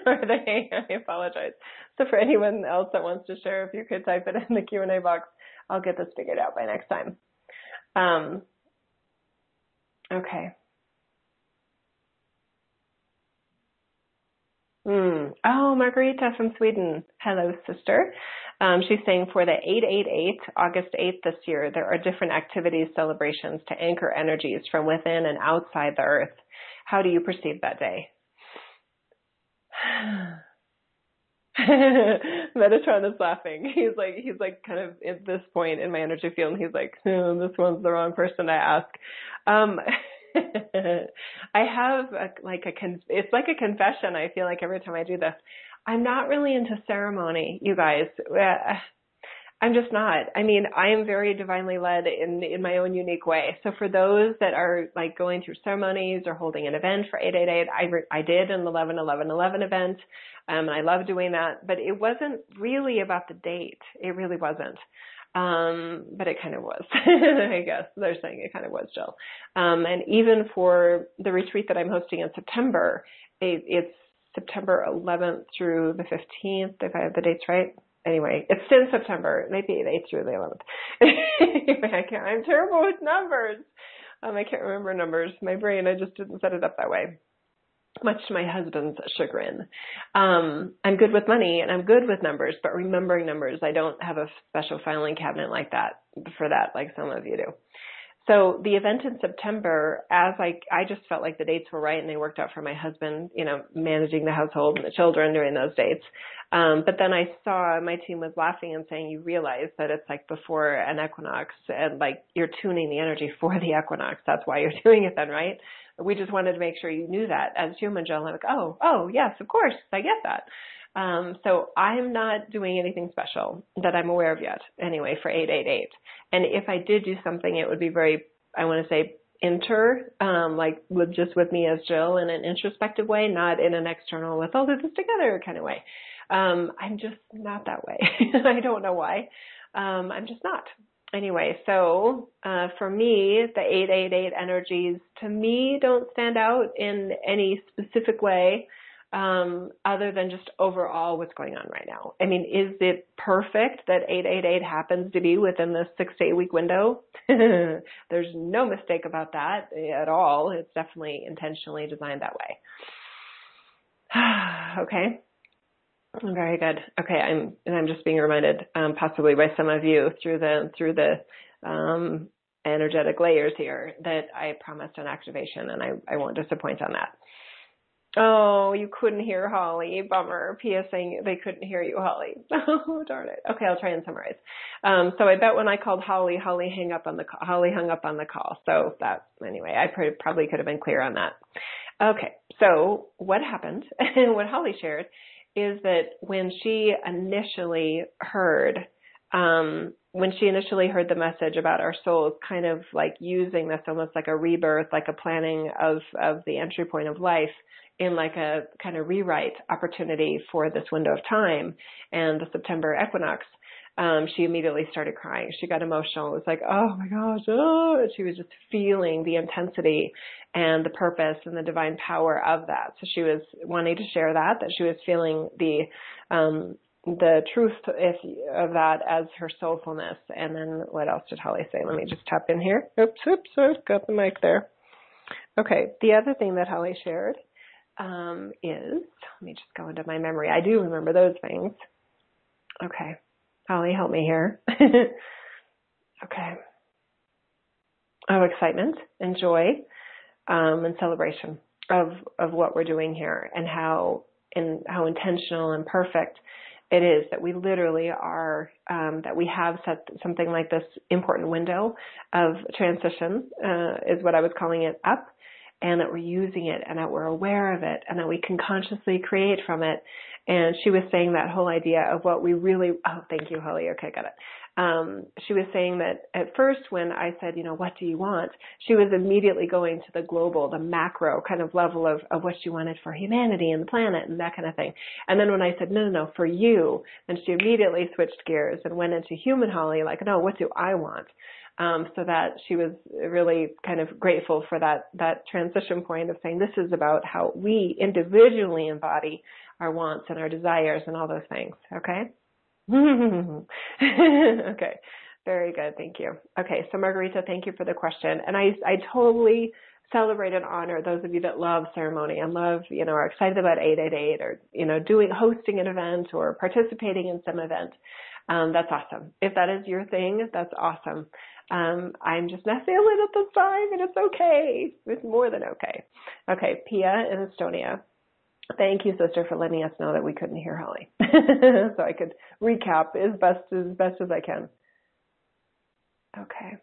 are they? I apologize. So for anyone else that wants to share, if you could type it in the Q and A box, I'll get this figured out by next time. Um, okay. Mm. Oh, Margarita from Sweden. Hello, sister. Um, she's saying for the 888, August 8th this year, there are different activities, celebrations to anchor energies from within and outside the earth. How do you perceive that day? <sighs> Metatron is laughing. He's like, he's like kind of at this point in my energy field, and he's like, oh, this one's the wrong person to ask. Um, <laughs> <laughs> I have a, like a con- it's like a confession. I feel like every time I do this, I'm not really into ceremony, you guys. Uh, I'm just not. I mean, I am very divinely led in in my own unique way. So for those that are like going through ceremonies or holding an event for 888, I re- I did an 11 11 11 event, um, and I love doing that. But it wasn't really about the date. It really wasn't. Um, but it kind of was, <laughs> I guess. They're saying it kind of was, Jill. Um, and even for the retreat that I'm hosting in September, it, it's September 11th through the 15th, if I have the dates right. Anyway, it's in September, maybe the 8th through the 11th. <laughs> anyway, I can't, I'm terrible with numbers. Um, I can't remember numbers. My brain, I just didn't set it up that way much to my husband's chagrin. Um, I'm good with money and I'm good with numbers, but remembering numbers, I don't have a special filing cabinet like that for that, like some of you do. So the event in September, as I, I just felt like the dates were right and they worked out for my husband, you know, managing the household and the children during those dates. Um, but then I saw my team was laughing and saying, you realize that it's like before an equinox and like you're tuning the energy for the equinox. That's why you're <laughs> doing it then, right? We just wanted to make sure you knew that as human Jill. I'm like, oh, oh, yes, of course, I get that. Um, so I'm not doing anything special that I'm aware of yet, anyway, for 888. And if I did do something, it would be very, I want to say, inter, um, like with just with me as Jill in an introspective way, not in an external, let's all do this together kind of way. Um, I'm just not that way. <laughs> I don't know why. Um, I'm just not anyway, so uh, for me, the 888 energies to me don't stand out in any specific way um, other than just overall what's going on right now. I mean, is it perfect that 888 happens to be within the six to eight week window? <laughs> There's no mistake about that at all. It's definitely intentionally designed that way. <sighs> okay. Very good. Okay, I'm and I'm just being reminded, um, possibly by some of you through the through the um, energetic layers here, that I promised an activation, and I I won't disappoint on that. Oh, you couldn't hear Holly. Bummer. P.S. saying they couldn't hear you, Holly. <laughs> Oh, darn it. Okay, I'll try and summarize. Um, so I bet when I called Holly, Holly hung up on the call. Holly hung up on the call. So that anyway, I probably could have been clear on that. Okay, so what happened <laughs> and what Holly shared is that when she initially heard, um, when she initially heard the message about our souls kind of like using this almost like a rebirth, like a planning of, of the entry point of life in like a kind of rewrite opportunity for this window of time and the September equinox, um, she immediately started crying. She got emotional. It was like, oh my gosh, oh, she was just feeling the intensity and the purpose and the divine power of that. So she was wanting to share that, that she was feeling the, um, the truth if, of that as her soulfulness. And then what else did Holly say? Let me just tap in here. Oops, oops, oops, got the mic there. Okay. The other thing that Holly shared, um, is, let me just go into my memory. I do remember those things. Okay. Holly, help me here. <laughs> okay. Of excitement and joy um, and celebration of of what we're doing here and how and how intentional and perfect it is that we literally are um, that we have set something like this important window of transition uh, is what I was calling it up and that we're using it and that we're aware of it and that we can consciously create from it. And she was saying that whole idea of what we really, oh, thank you, Holly. Okay, got it. Um, she was saying that at first when I said, you know, what do you want? She was immediately going to the global, the macro kind of level of, of what she wanted for humanity and the planet and that kind of thing. And then when I said, no, no, no, for you, then she immediately switched gears and went into human Holly, like, no, what do I want? Um, so that she was really kind of grateful for that that transition point of saying this is about how we individually embody our wants and our desires and all those things. Okay. <laughs> okay. Very good. Thank you. Okay. So Margarita, thank you for the question. And I, I totally celebrate and honor those of you that love ceremony and love, you know, are excited about 888 or, you know, doing, hosting an event or participating in some event. Um, that's awesome. If that is your thing, that's awesome. Um, I'm just not feeling it this time and it's okay. It's more than okay. Okay. Pia in Estonia. Thank you, sister, for letting us know that we couldn't hear Holly. <laughs> so I could recap as best as best as I can. Okay.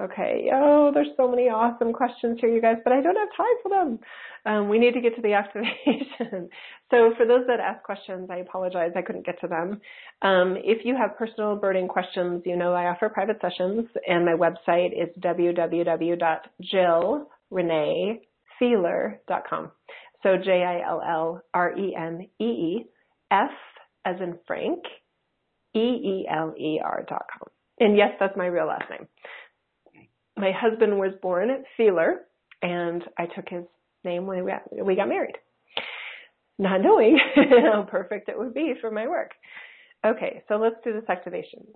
Okay. Oh, there's so many awesome questions here, you guys, but I don't have time for them. Um, we need to get to the <laughs> activation. so for those that ask questions, I apologize. I couldn't get to them. Um, if you have personal burning questions, you know I offer private sessions and my website is www.jillrenee.com. So J-I-L-L-R-E-N-E-E F as in Frank, E-E-L-E-R dot com. And yes, that's my real last name my husband was born at Feeler, and I took his name when we got, we got married, not knowing <laughs> how perfect it would be for my work. Okay, so let's do this activation.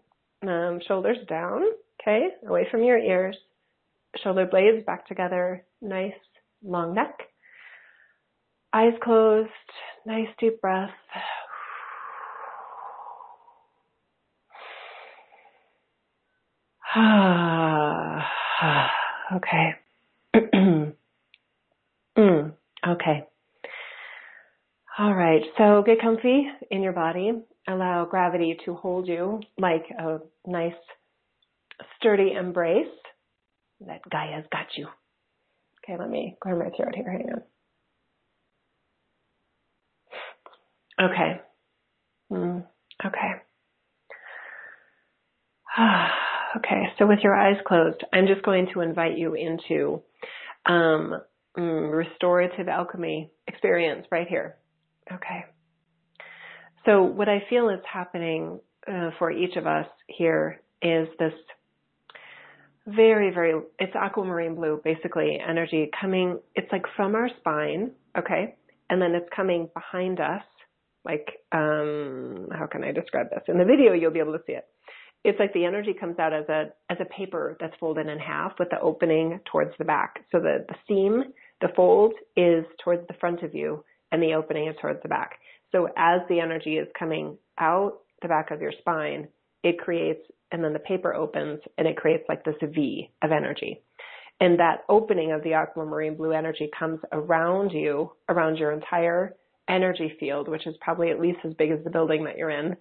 Um, shoulders down, okay, away from your ears. Shoulder blades back together, nice long neck. Eyes closed, nice deep breath. <sighs> Ah. <sighs> okay. <clears throat> mm, okay. All right. So get comfy in your body. Allow gravity to hold you like a nice, sturdy embrace that Gaia's got you. Okay, let me clear my throat here. Hang on. Okay. Mm, okay. <sighs> Okay, so with your eyes closed, I'm just going to invite you into um, mm, restorative alchemy experience right here. Okay. So what I feel is happening uh, for each of us here is this very, very, it's aquamarine blue, basically, energy coming, it's like from our spine, okay? And then it's coming behind us, like, um, how can I describe this? In the video, you'll be able to see it it's like the energy comes out as a as a paper that's folded in half with the opening towards the back. So the the seam, the fold is towards the front of you, and the opening is towards the back. So as the energy is coming out the back of your spine, it creates, and then the paper opens, and it creates like this V of energy. And that opening of the aquamarine blue energy comes around you, around your entire energy field, which is probably at least as big as the building that you're in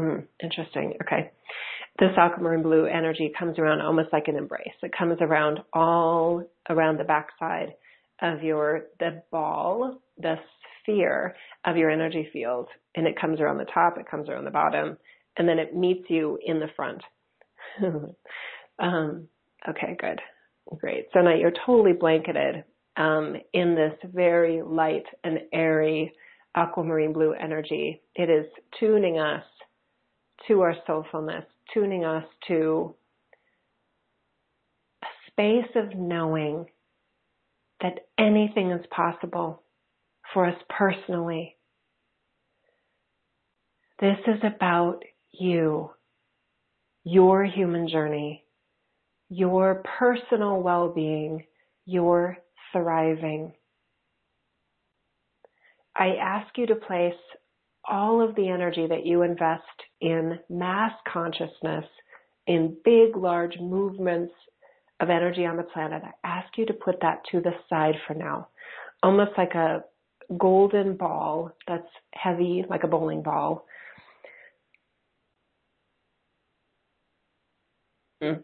Mm, interesting. Okay. This aquamarine blue energy comes around almost like an embrace. It comes around all around the backside of your, the ball, the sphere of your energy field. And it comes around the top, it comes around the bottom, and then it meets you in the front. <laughs> um, okay, good. Great. So now you're totally blanketed um, in this very light and airy aquamarine blue energy. It is tuning us to our soulfulness, tuning us to a space of knowing that anything is possible for us personally. This is about you, your human journey, your personal well-being, your thriving. I ask you to place all of the energy that you invest in mass consciousness, in big, large movements of energy on the planet, I ask you to put that to the side for now. Almost like a golden ball that's heavy, like a bowling ball. Mm.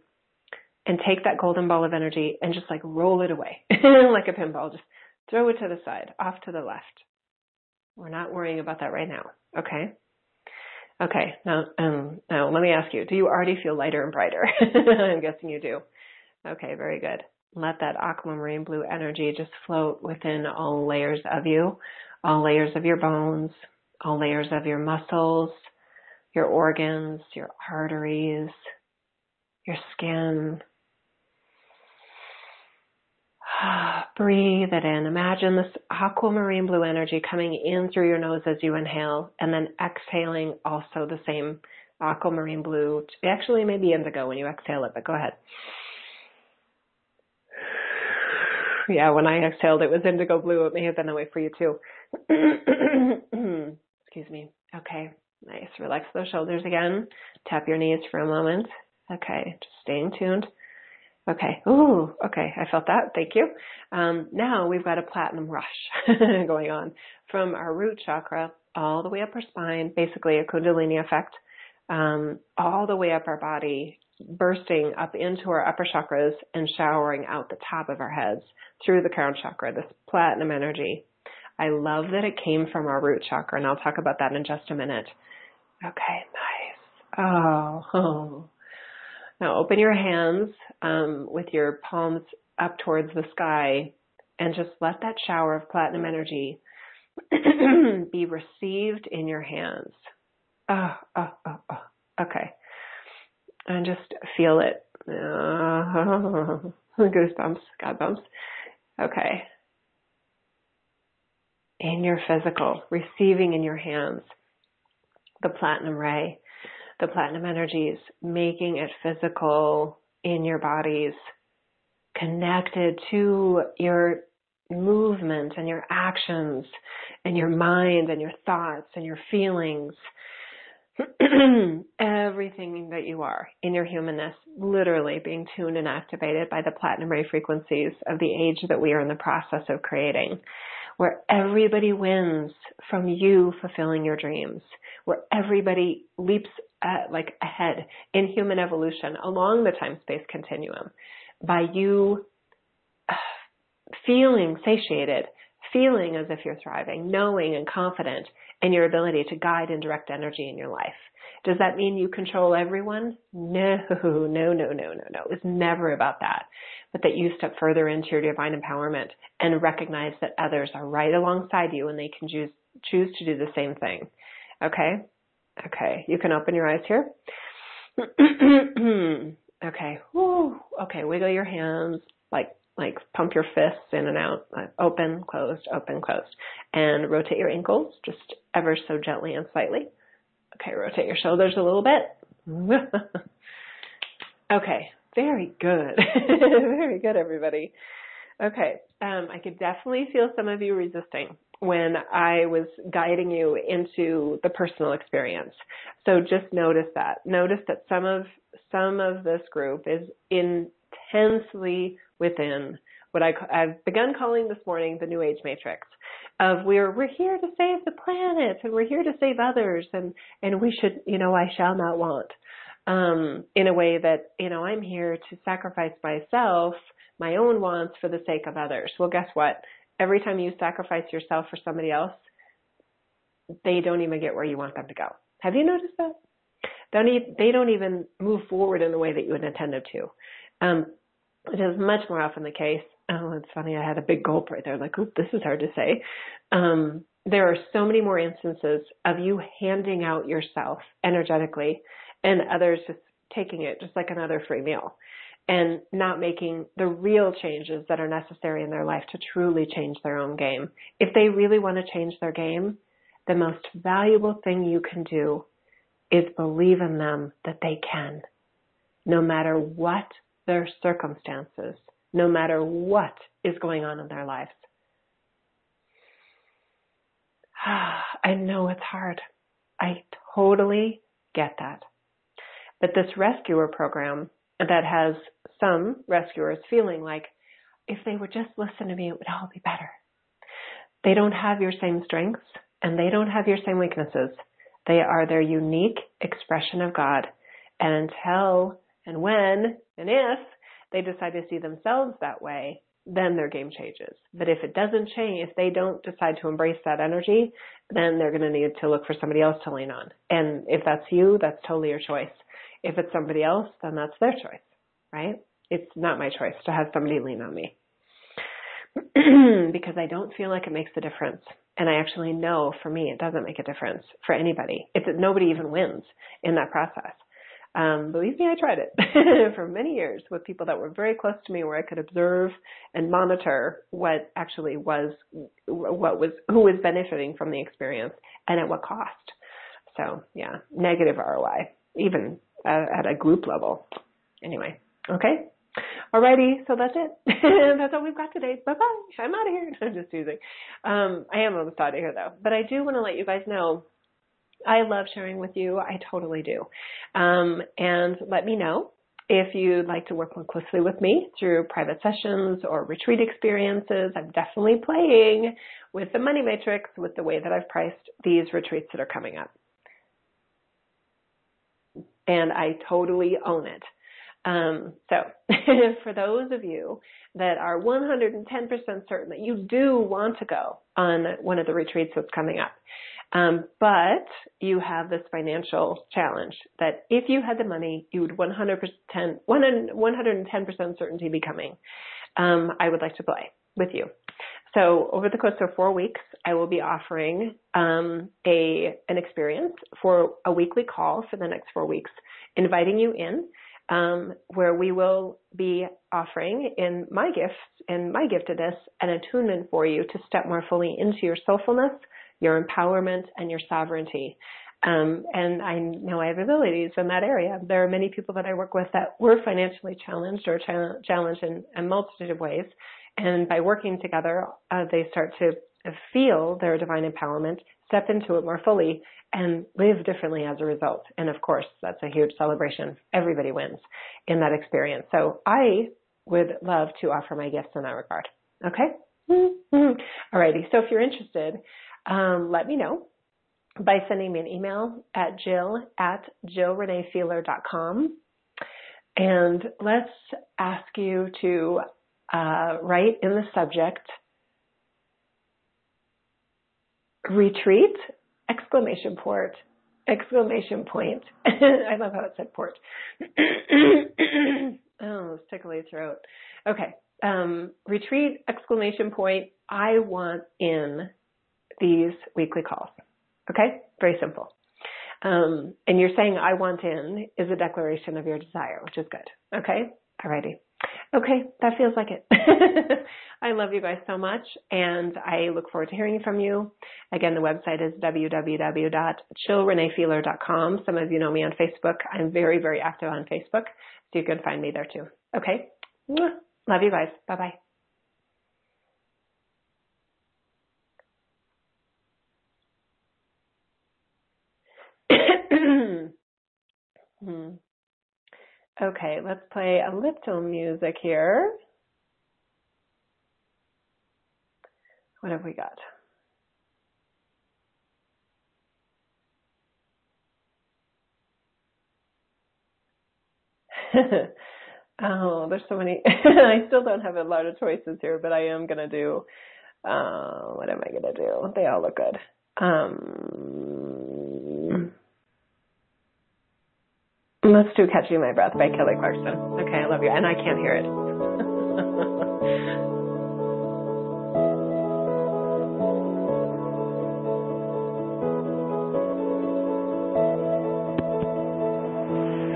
And take that golden ball of energy and just like roll it away <laughs> like a pinball. Just throw it to the side, off to the left. We're not worrying about that right now. Okay. Okay. Now, um, now let me ask you, do you already feel lighter and brighter? <laughs> I'm guessing you do. Okay. Very good. Let that aquamarine blue energy just float within all layers of you, all layers of your bones, all layers of your muscles, your organs, your arteries, your skin. <sighs> Breathe it in. Imagine this aquamarine blue energy coming in through your nose as you inhale and then exhaling also the same aquamarine blue. Actually, maybe indigo when you exhale it, but go ahead. Yeah, when I exhaled, it was indigo blue. It may have been that way for you too. <clears throat> Excuse me. Okay, nice. Relax those shoulders again. Tap your knees for a moment. Okay, just staying tuned. Okay. Ooh, okay. I felt that. Thank you. Um, now we've got a platinum rush <laughs> going on from our root chakra all the way up our spine, basically a kundalini effect, um, all the way up our body, bursting up into our upper chakras and showering out the top of our heads through the crown chakra, this platinum energy. I love that it came from our root chakra, and I'll talk about that in just a minute. Okay, nice. Oh, <laughs> oh. Now open your hands um, with your palms up towards the sky and just let that shower of platinum energy <clears throat> be received in your hands. Oh, oh, oh, oh. Okay. And just feel it. Uh, <laughs> goosebumps, God bumps. Okay. In your physical, receiving in your hands the platinum ray the platinum energies, making it physical in your bodies, connected to your movement and your actions and your mind and your thoughts and your feelings. <clears throat> Everything that you are in your humanness, literally being tuned and activated by the platinum ray frequencies of the age that we are in the process of creating, where everybody wins from you fulfilling your dreams, where everybody leaps uh, like ahead in human evolution along the time space continuum by you uh, feeling satiated, feeling as if you're thriving, knowing and confident in your ability to guide and direct energy in your life. Does that mean you control everyone? No, no, no, no, no, no. It's never about that. But that you step further into your divine empowerment and recognize that others are right alongside you and they can choose, choose to do the same thing. Okay? Okay, you can open your eyes here. <clears throat> okay, okay, wiggle your hands like like pump your fists in and out, open, closed, open, closed, and rotate your ankles just ever so gently and slightly. Okay, rotate your shoulders a little bit. <laughs> okay, very good, <laughs> very good, everybody. Okay, um, I could definitely feel some of you resisting when I was guiding you into the personal experience. So just notice that. Notice that some of some of this group is intensely within what I, I've begun calling this morning the New Age Matrix. Of we're we're here to save the planet and we're here to save others and and we should you know I shall not want um, in a way that you know I'm here to sacrifice myself my own wants for the sake of others. Well, guess what? Every time you sacrifice yourself for somebody else, they don't even get where you want them to go. Have you noticed that? They don't even move forward in the way that you had intended to. Um, it is much more often the case. Oh, it's funny. I had a big gulp right there. Like, oop, this is hard to say. Um, there are so many more instances of you handing out yourself energetically and others just taking it just like another free meal and not making the real changes that are necessary in their life to truly change their own game. If they really want to change their game, the most valuable thing you can do is believe in them that they can, no matter what their circumstances, no matter what is going on in their lives. <sighs> I know it's hard. I totally get that. But this rescuer program that has some rescuers feeling like if they would just listen to me, it would all be better. They don't have your same strengths and they don't have your same weaknesses. They are their unique expression of God. And until and when and if they decide to see themselves that way, then their game changes. But if it doesn't change, if they don't decide to embrace that energy, then they're going to need to look for somebody else to lean on. And if that's you, that's totally your choice. If it's somebody else, then that's their choice, right? It's not my choice to have somebody lean on me <clears throat> because I don't feel like it makes a difference. And I actually know for me, it doesn't make a difference for anybody. It's nobody even wins in that process. Um, believe me, I tried it <laughs> for many years with people that were very close to me where I could observe and monitor what actually was, what was, who was benefiting from the experience and at what cost. So yeah, negative ROI, even uh, at a group level. Anyway, okay. Alrighty, so that's it. <laughs> that's all we've got today. Bye bye. I'm out of here. <laughs> I'm just teasing. Um, I am almost out of here though. But I do want to let you guys know I love sharing with you. I totally do. Um, and let me know if you'd like to work more closely with me through private sessions or retreat experiences. I'm definitely playing with the money matrix with the way that I've priced these retreats that are coming up. And I totally own it. Um, so <laughs> for those of you that are 110% certain that you do want to go on one of the retreats that's coming up, um, but you have this financial challenge that if you had the money, you would 100%, 110% certainty be coming. Um, I would like to play with you. So over the course of four weeks, I will be offering um, a an experience for a weekly call for the next four weeks, inviting you in um, where we will be offering in my gifts, in my giftedness, an attunement for you to step more fully into your soulfulness, your empowerment, and your sovereignty. Um, and I know I have abilities in that area. There are many people that I work with that were financially challenged or challenged in a multitude of ways. And by working together, uh, they start to feel their divine empowerment, step into it more fully, and live differently as a result. And of course, that's a huge celebration. Everybody wins in that experience. So I would love to offer my gifts in that regard. Okay? <laughs> Alrighty. So if you're interested, um, let me know by sending me an email at jill at jillreneefeeler.com. And let's ask you to uh, write in the subject retreat exclamation port exclamation point. <laughs> I love how it said port. <clears throat> oh, it's tickly throat. Okay. Um, retreat exclamation point. I want in these weekly calls. Okay? Very simple. Um, and you're saying I want in is a declaration of your desire, which is good. Okay? Alrighty. Okay, that feels like it. <laughs> I love you guys so much and I look forward to hearing from you. Again, the website is www.jillreneefeeler.com. Some of you know me on Facebook. I'm very, very active on Facebook, so you can find me there too. Okay? Love you guys. Bye bye. <clears throat> hmm. Okay, let's play a little music here. What have we got? <laughs> oh, there's so many. <laughs> I still don't have a lot of choices here, but I am gonna do. Uh, what am I gonna do? They all look good. Um, Let's do Catching My Breath by Kelly Clarkson. Okay, I love you. And I can't hear it. <laughs>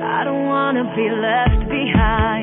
I don't want to be left behind.